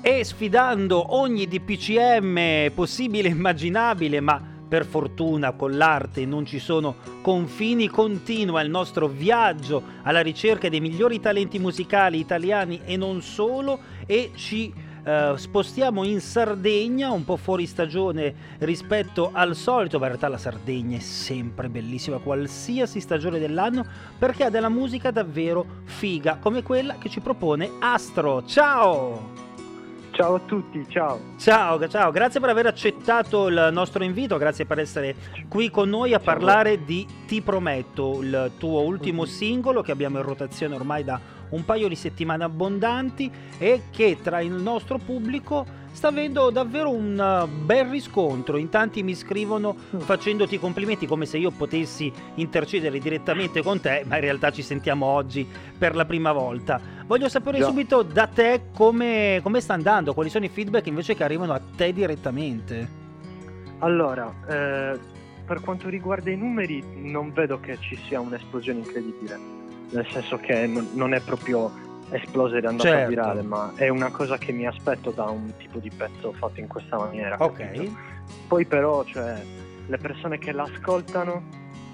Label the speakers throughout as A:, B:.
A: e sfidando ogni DPCM possibile e immaginabile, ma per fortuna con l'arte non ci sono confini, continua il nostro viaggio alla ricerca dei migliori talenti musicali italiani e non solo e ci eh, spostiamo in Sardegna, un po' fuori stagione rispetto al solito, ma in realtà la Sardegna è sempre bellissima, qualsiasi stagione dell'anno, perché ha della musica davvero figa, come quella che ci propone Astro. Ciao!
B: Ciao a tutti, ciao.
A: Ciao, ciao, grazie per aver accettato il nostro invito, grazie per essere qui con noi a parlare di Ti Prometto, il tuo ultimo singolo che abbiamo in rotazione ormai da un paio di settimane abbondanti e che tra il nostro pubblico sta avendo davvero un uh, bel riscontro. In tanti mi scrivono mm. facendoti complimenti come se io potessi intercedere direttamente con te, ma in realtà ci sentiamo oggi per la prima volta. Voglio sapere Già. subito da te come, come, sta andando, quali sono i feedback invece che arrivano a te direttamente.
B: Allora, eh, per quanto riguarda i numeri, non vedo che ci sia un'esplosione incredibile, nel senso che non, non è proprio esplosa ed è andata certo. virale, ma è una cosa che mi aspetto da un tipo di pezzo fatto in questa maniera.
A: Ok.
B: Capito? Poi però, cioè, le persone che l'ascoltano,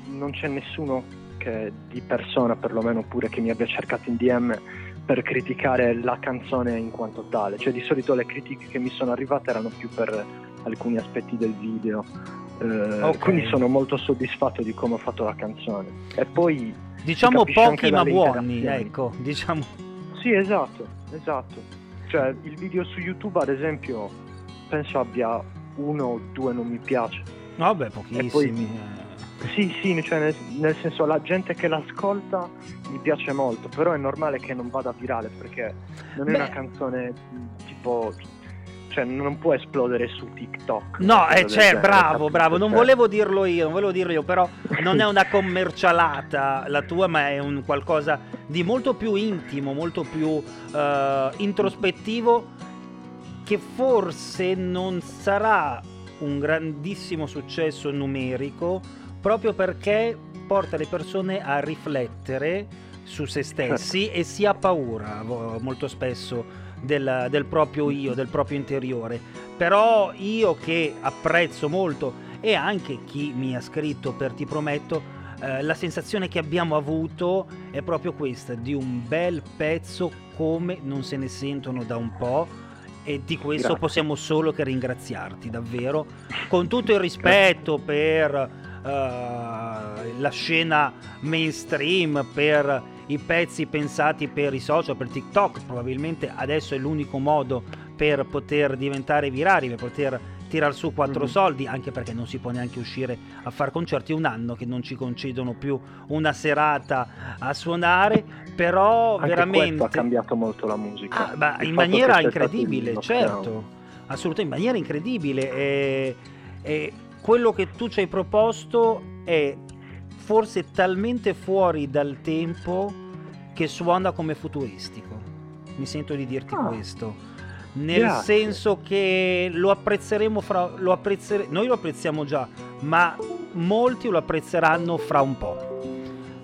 B: non c'è nessuno che di persona, perlomeno pure che mi abbia cercato in DM per criticare la canzone in quanto tale. Cioè, di solito le critiche che mi sono arrivate erano più per alcuni aspetti del video. Eh, okay. Quindi sono molto soddisfatto di come ho fatto la canzone. E poi
A: diciamo pochi ma buoni, ecco, diciamo
B: sì, esatto, esatto. Cioè, il video su YouTube, ad esempio, penso abbia uno o due non mi piace.
A: Vabbè, pochissimi. Poi,
B: eh. sì, sì, cioè nel, nel, senso la gente che l'ascolta mi piace molto, però è normale che non vada virale perché non è Beh. una canzone tipo cioè non può esplodere su TikTok.
A: No, eh, cioè, bravo, bravo, non cioè. volevo dirlo io, non volevo dirlo io, però non è una commercialata la tua, ma è un qualcosa di molto più intimo, molto più uh, introspettivo, che forse non sarà un grandissimo successo numerico, proprio perché porta le persone a riflettere su se stessi e si ha paura molto spesso del, del proprio io, del proprio interiore. Però io che apprezzo molto e anche chi mi ha scritto per Ti Prometto, eh, la sensazione che abbiamo avuto è proprio questa, di un bel pezzo come non se ne sentono da un po' e di questo Grazie. possiamo solo che ringraziarti davvero, con tutto il rispetto per uh, la scena mainstream, per i pezzi pensati per i social, per TikTok, probabilmente adesso è l'unico modo per poter diventare virali, per poter tirare su quattro mm-hmm. soldi, anche perché non si può neanche uscire a fare concerti, un anno che non ci concedono più una serata a suonare, però
B: anche
A: veramente...
B: ha cambiato molto la musica.
A: Ah, bah, in maniera incredibile, certo, assolutamente, in maniera incredibile. E, e quello che tu ci hai proposto è forse talmente fuori dal tempo che suona come futuristico. Mi sento di dirti oh. questo. Nel Grazie. senso che lo apprezzeremo fra. Lo apprezzere, noi lo apprezziamo già, ma molti lo apprezzeranno fra un po'.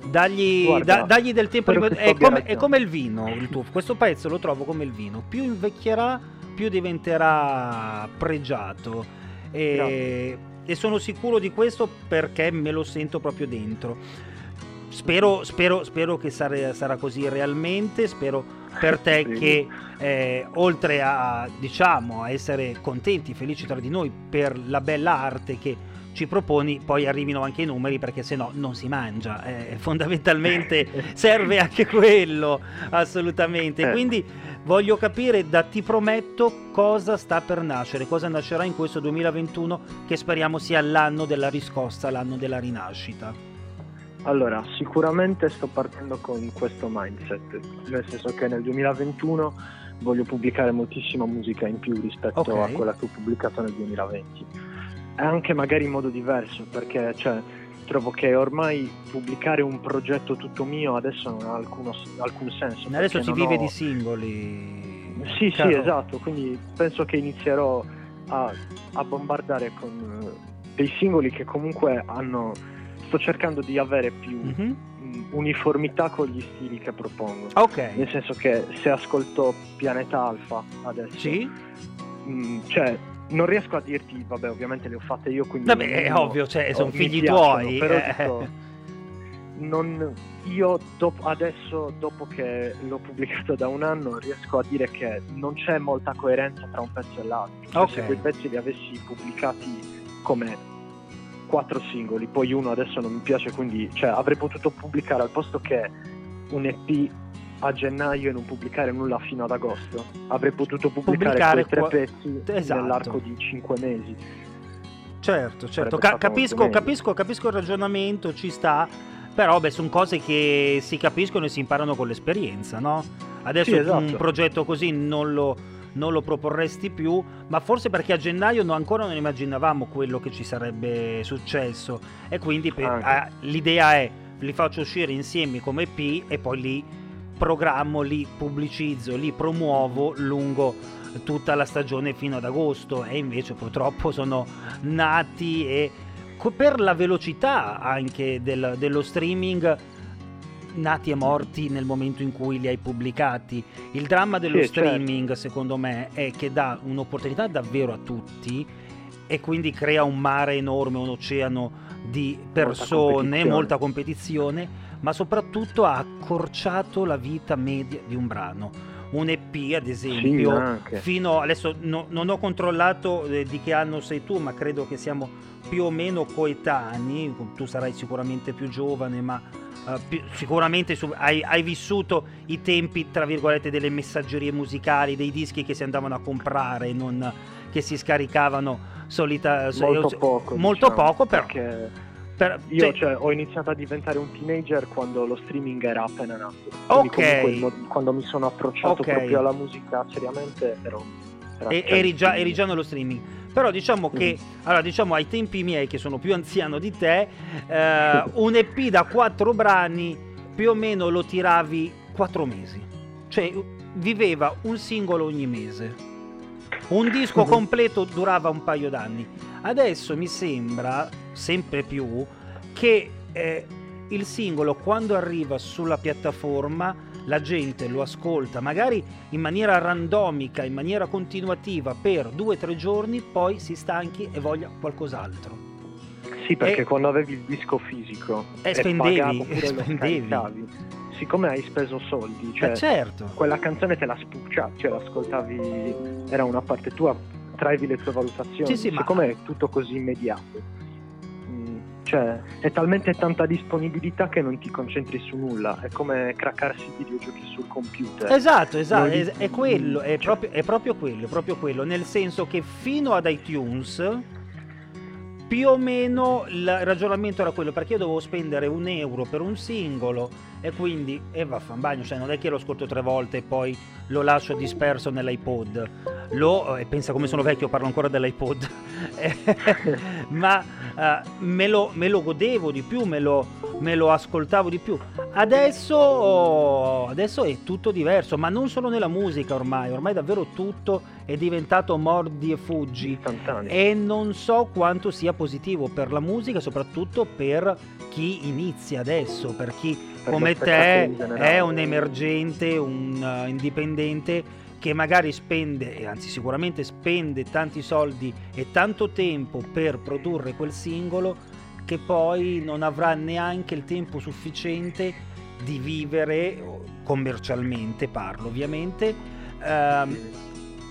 A: Dagli, Guarda, da, dagli del tempo di, è, come, è, come, il vino il tuo, questo pezzo lo trovo come il vino più invecchierà più diventerà pregiato e, e sono sicuro di questo perché me lo sento proprio dentro. Spero, spero, spero che sarà, sarà, così realmente, spero per te sì. che eh, oltre a, diciamo, a essere contenti, felici tra di noi per la bella arte che ci proponi, poi arrivino anche i numeri perché se no non si mangia. Eh, fondamentalmente serve anche quello, assolutamente. Eh. Quindi voglio capire da ti prometto cosa sta per nascere, cosa nascerà in questo 2021 che speriamo sia l'anno della riscossa, l'anno della rinascita.
B: Allora, sicuramente sto partendo con questo mindset, nel senso che nel 2021 voglio pubblicare moltissima musica in più rispetto okay. a quella che ho pubblicato nel 2020 anche magari in modo diverso, perché cioè, trovo che ormai pubblicare un progetto tutto mio adesso non ha alcuno, alcun senso.
A: Adesso si vive ho... di singoli.
B: Sì, Caro. sì, esatto, quindi penso che inizierò a, a bombardare con uh, dei singoli che comunque hanno... Sto cercando di avere più... Mm-hmm uniformità con gli stili che propongo.
A: Ok.
B: Nel senso che se ascolto Pianeta Alfa adesso,
A: Sì?
B: mh, cioè non riesco a dirti, vabbè, ovviamente le ho fatte io, quindi
A: Vabbè, è ovvio, cioè,
B: oh,
A: sono figli tuoi.
B: Però
A: eh.
B: dico, non- io dop- adesso, dopo che l'ho pubblicato da un anno, riesco a dire che non c'è molta coerenza tra un pezzo e l'altro. Cioè,
A: Ok.
B: Se quei pezzi li avessi pubblicati come quattro singoli, poi uno adesso non mi piace, quindi cioè, avrei potuto pubblicare al posto che un EP a gennaio e non pubblicare nulla fino ad agosto. Avrei potuto pubblicare,
A: Pubblicare
B: quei tre
A: qua-
B: pezzi
A: Esatto.
B: nell'arco di cinque mesi.
A: Certo, certo, Ca- capisco, capisco, capisco il ragionamento, ci sta, però beh, sono cose che si capiscono e si imparano con l'esperienza, no? Adesso
B: Sì, esatto.
A: un progetto così non lo, non lo proporresti più, ma forse perché a gennaio no- ancora non immaginavamo quello che ci sarebbe successo e quindi pe-
B: Anche.
A: ah, l'idea è li faccio uscire insieme come EP e poi li programmo, li pubblicizzo, li promuovo lungo tutta la stagione fino ad agosto e invece purtroppo sono nati e per la velocità anche del- dello streaming nati e morti nel momento in cui li hai pubblicati. Il dramma dello
B: Sì, certo.
A: streaming secondo me è che dà un'opportunità davvero a tutti e quindi crea un mare enorme, un oceano di persone,
B: competizione.
A: molta competizione, ma soprattutto ha accorciato la vita media di un brano. Un EP, ad
B: Sì,
A: esempio,
B: anche.
A: fino adesso no- non ho controllato eh, di che anno sei tu, ma credo che siamo più o meno coetanei. Tu sarai sicuramente più giovane, ma eh, più- sicuramente su- hai, hai vissuto i tempi, tra virgolette, delle messaggerie musicali, dei dischi che si andavano a comprare, non che si scaricavano solita,
B: Molto poco.
A: molto
B: diciamo,
A: poco, però.
B: Perché
A: per-
B: io
A: cioè,
B: cioè, ho iniziato a diventare un teenager quando lo streaming era appena nato. Quindi
A: Ok.
B: mo- quando mi sono approcciato
A: Ok.
B: proprio alla musica seriamente ero... era
A: e- eri, già, eri già nello streaming. Però diciamo che,
B: Mm.
A: allora diciamo ai tempi miei che sono più anziano di te, eh, un EP da quattro brani più o meno lo tiravi quattro mesi. Cioè viveva un singolo ogni mese. Un disco
B: Mhm.
A: completo durava un paio d'anni. Adesso mi sembra sempre più che eh, il singolo quando arriva sulla piattaforma la gente lo ascolta magari in maniera randomica, in maniera continuativa per due o tre giorni, poi si stanchi e voglia qualcos'altro.
B: Sì, perché
A: E-
B: quando avevi il disco fisico e
A: spendevi,
B: lo
A: spendevi.
B: siccome hai speso soldi, cioè
A: Eh certo.
B: quella canzone te la spucciavi, cioè l'ascoltavi, era una parte tua, traevi le tue valutazioni,
A: Sì, sì, ma-
B: siccome è tutto così immediato, mm, cioè è talmente tanta disponibilità che non ti concentri su nulla, è come craccarsi i videogiochi sul computer.
A: Esatto, esatto,
B: Non
A: è, è quello, è,
B: cioè-
A: proprio, è proprio quello, è proprio quello, nel senso che fino ad iTunes più o meno il ragionamento era quello, perché io dovevo spendere un euro per un singolo e quindi, e vaffanbagno, cioè non è che lo ascolto tre volte e poi lo lascio disperso nell'iPod, lo, e pensa come sono vecchio, parlo ancora dell'iPod, Eh, ma eh, me, lo, me lo godevo di più, me lo, me lo ascoltavo di più. Adesso, adesso è tutto diverso, ma non solo nella musica ormai, ormai davvero tutto è diventato mordi e fuggi. E non so quanto sia positivo per la musica, soprattutto per chi inizia adesso, per chi come te è un emergente, un eh, indipendente che magari spende, anzi sicuramente spende tanti soldi e tanto tempo per produrre quel singolo che poi non avrà neanche il tempo sufficiente di vivere commercialmente parlo ovviamente ehm,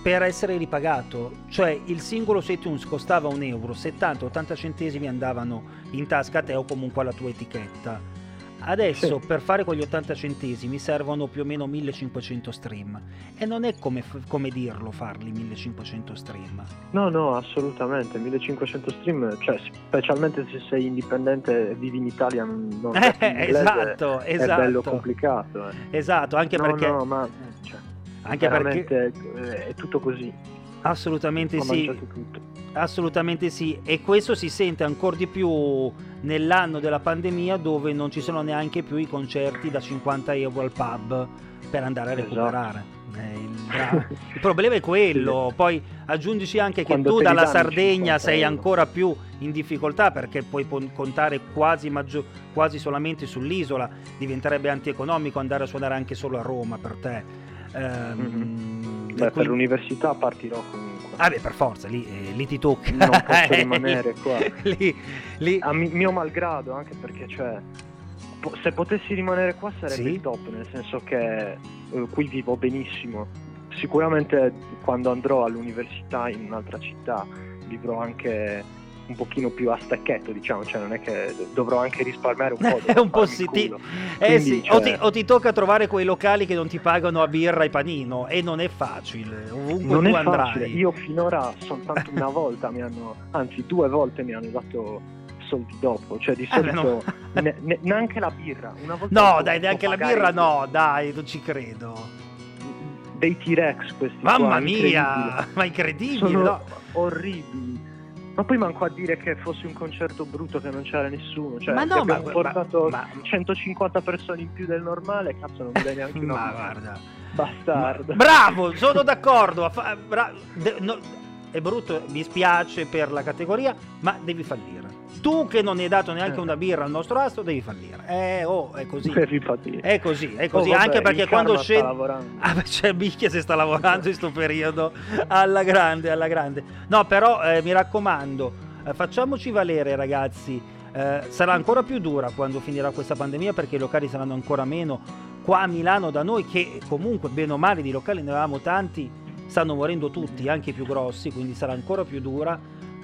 A: per essere ripagato. Cioè il singolo su iTunes costava un euro 70-80 centesimi andavano in tasca a te o comunque alla tua etichetta adesso
B: Sì.
A: per fare quegli 80 centesimi servono più o meno 1500 stream e non è come, come dirlo farli 1500 stream
B: No, no, assolutamente, 1500 stream, cioè specialmente se sei indipendente e vivi in Italia, non
A: Eh,
B: inglese,
A: esatto,
B: è bello
A: esatto.
B: complicato. eh.
A: esatto anche
B: no,
A: perché
B: no, ma cioè,
A: anche perché
B: è tutto così,
A: assolutamente
B: ho
A: sì
B: tutto.
A: Assolutamente sì, e questo si sente ancora di più nell'anno della pandemia dove non ci sono neanche più i concerti da 50 euro al pub per andare a esatto. recuperare. Eh, il, il, problema è quello, poi aggiungici anche che Quando tu dalla Sardegna sei ancora più in difficoltà perché puoi contare quasi, maggio, quasi solamente sull'isola, diventerebbe antieconomico andare a suonare anche solo a Roma per te.
B: Mm-hmm. Beh, quindi... per l'università partirò
A: Ah beh, per forza, lì, eh, lì ti tocca.
B: Non posso rimanere qua. lì, lì... A mi- mio malgrado, anche perché, cioè, po- se potessi rimanere qua sarebbe sì? top, nel senso che eh, qui vivo benissimo. Sicuramente quando andrò all'università in un'altra città vivrò anche un pochino più a stacchetto, diciamo, cioè non è che dovrò anche risparmiare un po'.
A: È un po' sì, ti... eh sì. Cioè... o, ti, o, ti, tocca trovare quei locali che non ti pagano a birra e panino e non è facile, ovunque
B: non
A: tu
B: è facile. Io finora soltanto una volta mi hanno, anzi due volte mi hanno dato soldi dopo, cioè di solito eh, no. ne, ne, neanche la birra. Una volta
A: no, dai, neanche la birra no, dai, non ci credo.
B: Dei T-Rex questi
A: Mamma
B: qua,
A: mia, ma incredibile, Sono no?
B: orribili ma poi manco a dire che fosse un concerto brutto che non c'era nessuno. Cioè,
A: ma no,
B: abbiamo
A: ma,
B: portato
A: ma,
B: 150 persone in più del normale, cazzo, non mi dai neanche
A: ma guarda.
B: Bastardo.
A: bravo, sono d'accordo. Bra, de, no, è brutto, mi spiace per la categoria, ma devi fallire. Tu che non hai dato neanche eh. una birra al nostro astro, devi fallire. Eh, oh, è così. È così, è così. Oh, vabbè, Anche perché quando scende. Ah, beh, c'è Bicchia se sta lavorando in questo periodo. Alla grande, alla grande. No, però eh, mi raccomando, eh, facciamoci valere, ragazzi. Eh, sarà ancora più dura quando finirà questa pandemia perché i locali saranno ancora meno qua a Milano da noi che comunque bene o male di locali ne avevamo tanti stanno morendo tutti anche i più grossi quindi sarà ancora più dura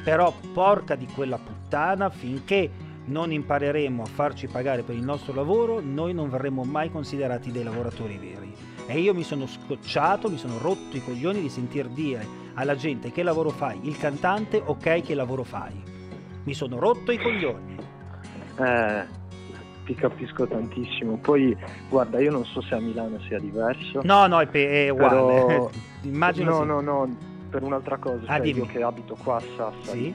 A: però porca di quella puttana, finché non impareremo a farci pagare per il nostro lavoro, noi non verremo mai considerati dei lavoratori veri. E io mi sono scocciato, mi sono rotto i coglioni di sentir dire alla gente che lavoro fai, il cantante, ok che lavoro fai. Mi sono rotto i coglioni.
B: Eh, ti capisco tantissimo. Poi, guarda, io non so se a Milano sia diverso.
A: No, no, è, è uguale.
B: Però...
A: Immagino
B: no,
A: sì.
B: no, no per un'altra cosa, ah, cioè io che abito qua a Sassari, sì?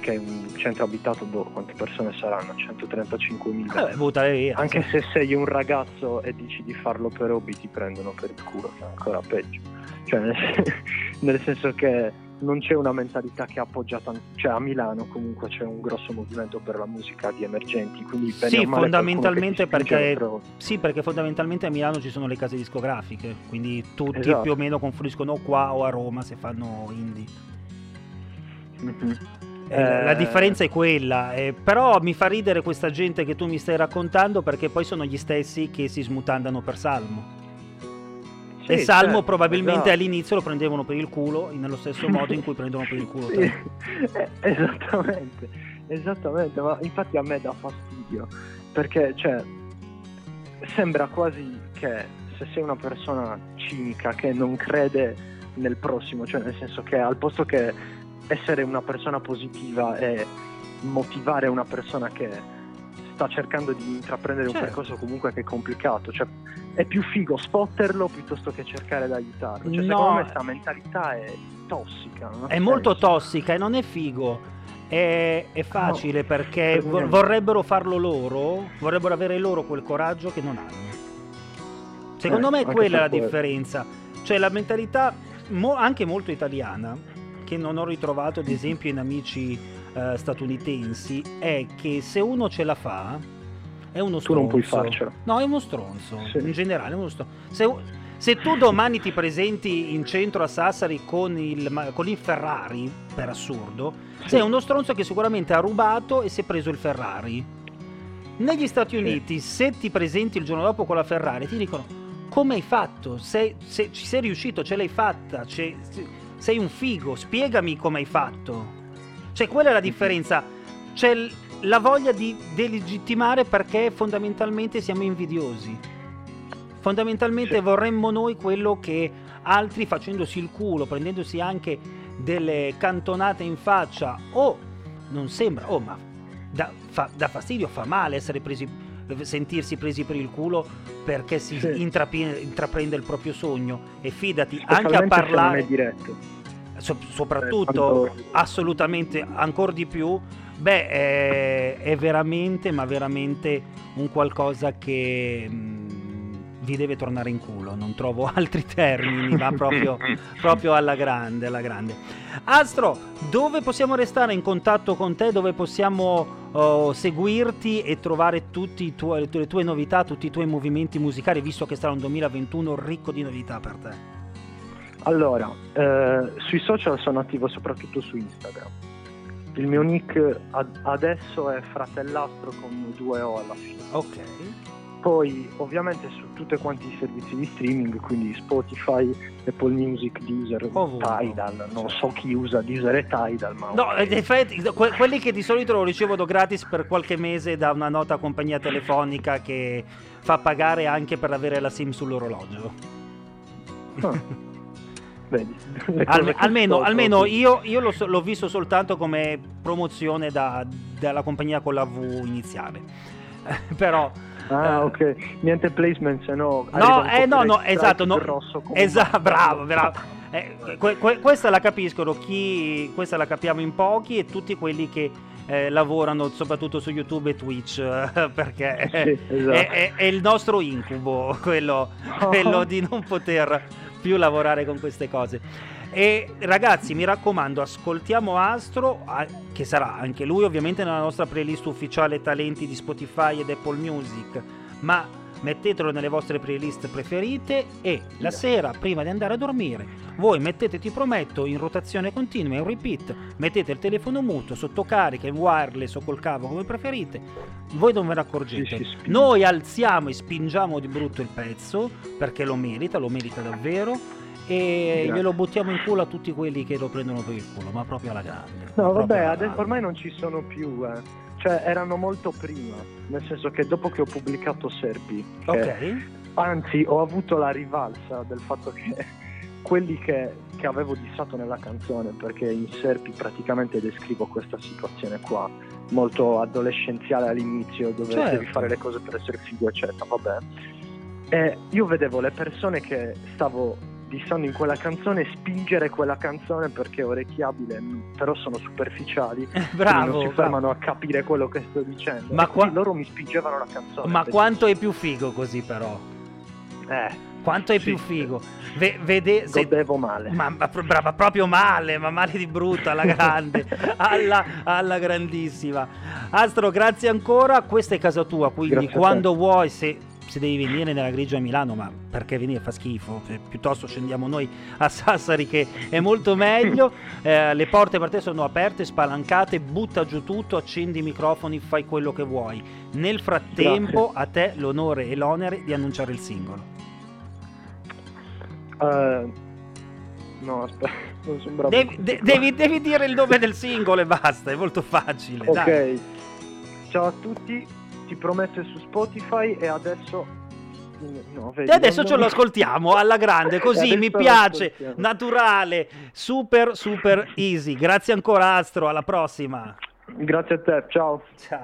B: che è un centro abitato, boh, quante persone saranno? 135.000.
A: Eh,
B: Anche se sei un ragazzo e dici di farlo per hobby ti prendono per il culo, che è ancora peggio. Cioè, nel senso che non c'è una mentalità che appoggia tanto, cioè a Milano comunque c'è un grosso movimento per la musica di emergenti, quindi
A: sì, fondamentalmente perché, sì, perché fondamentalmente a Milano ci sono le case discografiche, quindi tutti esatto. più o meno confluiscono qua o a Roma se fanno indie. Mm-hmm. Eh, la differenza è quella, eh, però mi fa ridere questa gente che tu mi stai raccontando perché poi sono gli stessi che si smutandano per Salmo. Sì, e Salmo certo, probabilmente esatto. all'inizio lo prendevano per il culo, nello stesso modo in cui prendono per il culo
B: sì, eh, esattamente, esattamente, ma infatti a me dà fastidio, perché cioè, sembra quasi che se sei una persona cinica che non crede nel prossimo, cioè nel senso che al posto che essere una persona positiva e motivare una persona che sta cercando di intraprendere certo. un percorso comunque che è complicato, cioè è più figo spotterlo piuttosto che cercare di aiutarlo. Cioè, no. Secondo me questa mentalità è tossica.
A: È molto tossica e non è figo. È, è facile no, perché per vorrebbero farlo loro, vorrebbero avere loro quel coraggio che non hanno. Secondo eh, me quella è la differenza. Cioè la mentalità mo- anche molto italiana, che non ho ritrovato ad esempio in amici eh, statunitensi, è che se uno ce la fa, è uno stronzo. Tu
B: non puoi farcela.
A: No, è uno stronzo. Sì. In generale è uno stronzo. Se, se, tu domani ti presenti in centro a Sassari con il, con il Ferrari, per assurdo, sì. sei uno stronzo che sicuramente ha rubato e si è preso il Ferrari. Negli Stati Uniti, sì. se ti presenti il giorno dopo con la Ferrari, ti dicono come hai fatto? Sei, se, ci sei riuscito, ce l'hai fatta, sei, sei un figo, spiegami come hai fatto. Cioè, quella è la differenza. C'è la voglia di delegittimare perché fondamentalmente siamo invidiosi. Fondamentalmente vorremmo noi quello che altri facendosi il culo, prendendosi anche delle cantonate in faccia o non sembra, oh ma da, fa, da fastidio, fa male essere presi, sentirsi presi per il culo perché si sì. intraprende il proprio sogno e fidati anche a parlare...
B: diretto
A: so- soprattutto
B: Eh,
A: assolutamente ancora di più, beh, è, è veramente, ma veramente un qualcosa che mh, vi deve tornare in culo. Non trovo altri termini, ma proprio, proprio alla grande, alla grande. Astro, dove possiamo restare in contatto con te? Dove possiamo oh, seguirti e trovare tutti i tuoi- le tue novità, tutti i tuoi movimenti musicali, visto che sarà un 2021 ricco di novità per te?
B: Allora, eh, sui social sono attivo soprattutto su Instagram. Il mio nick ad- adesso è fratellastro con due O alla fine.
A: Ok.
B: Poi ovviamente su tutti quanti i servizi di streaming, quindi Spotify, Apple Music, Deezer,
A: Ovunque.
B: Tidal, non so chi usa Deezer e Tidal, ma
A: No,
B: ok.
A: in effetti, que- quelli che di solito lo ricevono gratis per qualche mese da una nota compagnia telefonica che fa pagare anche per avere la SIM sull'orologio.
B: Ah, vedi, che
A: almeno almeno io, io l'ho, so- l'ho visto soltanto come promozione da- dalla compagnia con la V iniziale. Però
B: Ah,
A: eh,
B: ok. Niente placement, se no.
A: No, eh, no, no, esatto, no,
B: Grosso come
A: esatto, bravo, bravo. Eh, que- que- questa la capiscono chi, questa la capiamo in pochi e tutti quelli che eh, lavorano soprattutto su YouTube e Twitch eh, perché
B: Sì, esatto.
A: è, è- è il nostro incubo quello, quello di non poter più lavorare con queste cose. E ragazzi, mi raccomando, ascoltiamo Astro, che sarà anche lui ovviamente nella nostra playlist ufficiale talenti di Spotify ed Apple Music, ma mettetelo nelle vostre playlist preferite e la sera, prima di andare a dormire, voi mettete, ti prometto, in rotazione continua, in repeat, mettete il telefono muto, sotto carica, in wireless o col cavo, come preferite, voi non ve ne accorgete. Noi alziamo e spingiamo di brutto il pezzo, perché lo merita, lo merita davvero, e
B: Grazie.
A: glielo buttiamo in culo a tutti quelli che lo prendono per il culo, ma proprio alla grande.
B: No, vabbè, adesso, ormai non ci sono più, eh. Cioè, erano molto prima. Nel senso che dopo che ho pubblicato Serpi, che-
A: Ok,
B: anzi, ho avuto la rivalsa del fatto che quelli che, che avevo dissato nella canzone, perché in Serpi praticamente descrivo questa situazione qua, molto adolescenziale all'inizio, dove
A: Certo.
B: devi fare le cose per essere figo, eccetera, vabbè. E io vedevo le persone che stavo dissando in quella canzone spingere quella canzone perché è orecchiabile, però sono superficiali. quindi
A: bravo.
B: non si
A: bravo.
B: fermano a capire quello che sto dicendo.
A: Ma qua-
B: loro mi spingevano la canzone.
A: Ma quanto è più figo così però?
B: Eh,
A: Quanto è
B: Sì.
A: più figo? Ve- vede, se-
B: godevo male.
A: ma, ma brava, proprio male, ma male di brutto, alla grande, alla, alla grandissima. Astro, grazie ancora, questa è casa tua, quindi
B: Grazie
A: quando vuoi, se, se devi venire nella grigia a Milano, ma perché venire fa schifo, piuttosto scendiamo noi a Sassari che è molto meglio, Eh, le porte per te sono aperte, spalancate, butta giù tutto, accendi i microfoni, fai quello che vuoi. Nel frattempo a te l'onore e l'onere di annunciare il singolo.
B: Eh, no, aspetta.
A: Devi, de- devi- devi dire il nome del singolo e basta, è molto facile.
B: Ok,
A: dai.
B: ciao a tutti, ti prometto è su Spotify e adesso... No, vedi,
A: E adesso ce lo ascoltiamo alla grande, così mi piace, naturale, super super easy. Grazie ancora Astro, alla prossima.
B: Grazie a te, ciao.
A: Ciao.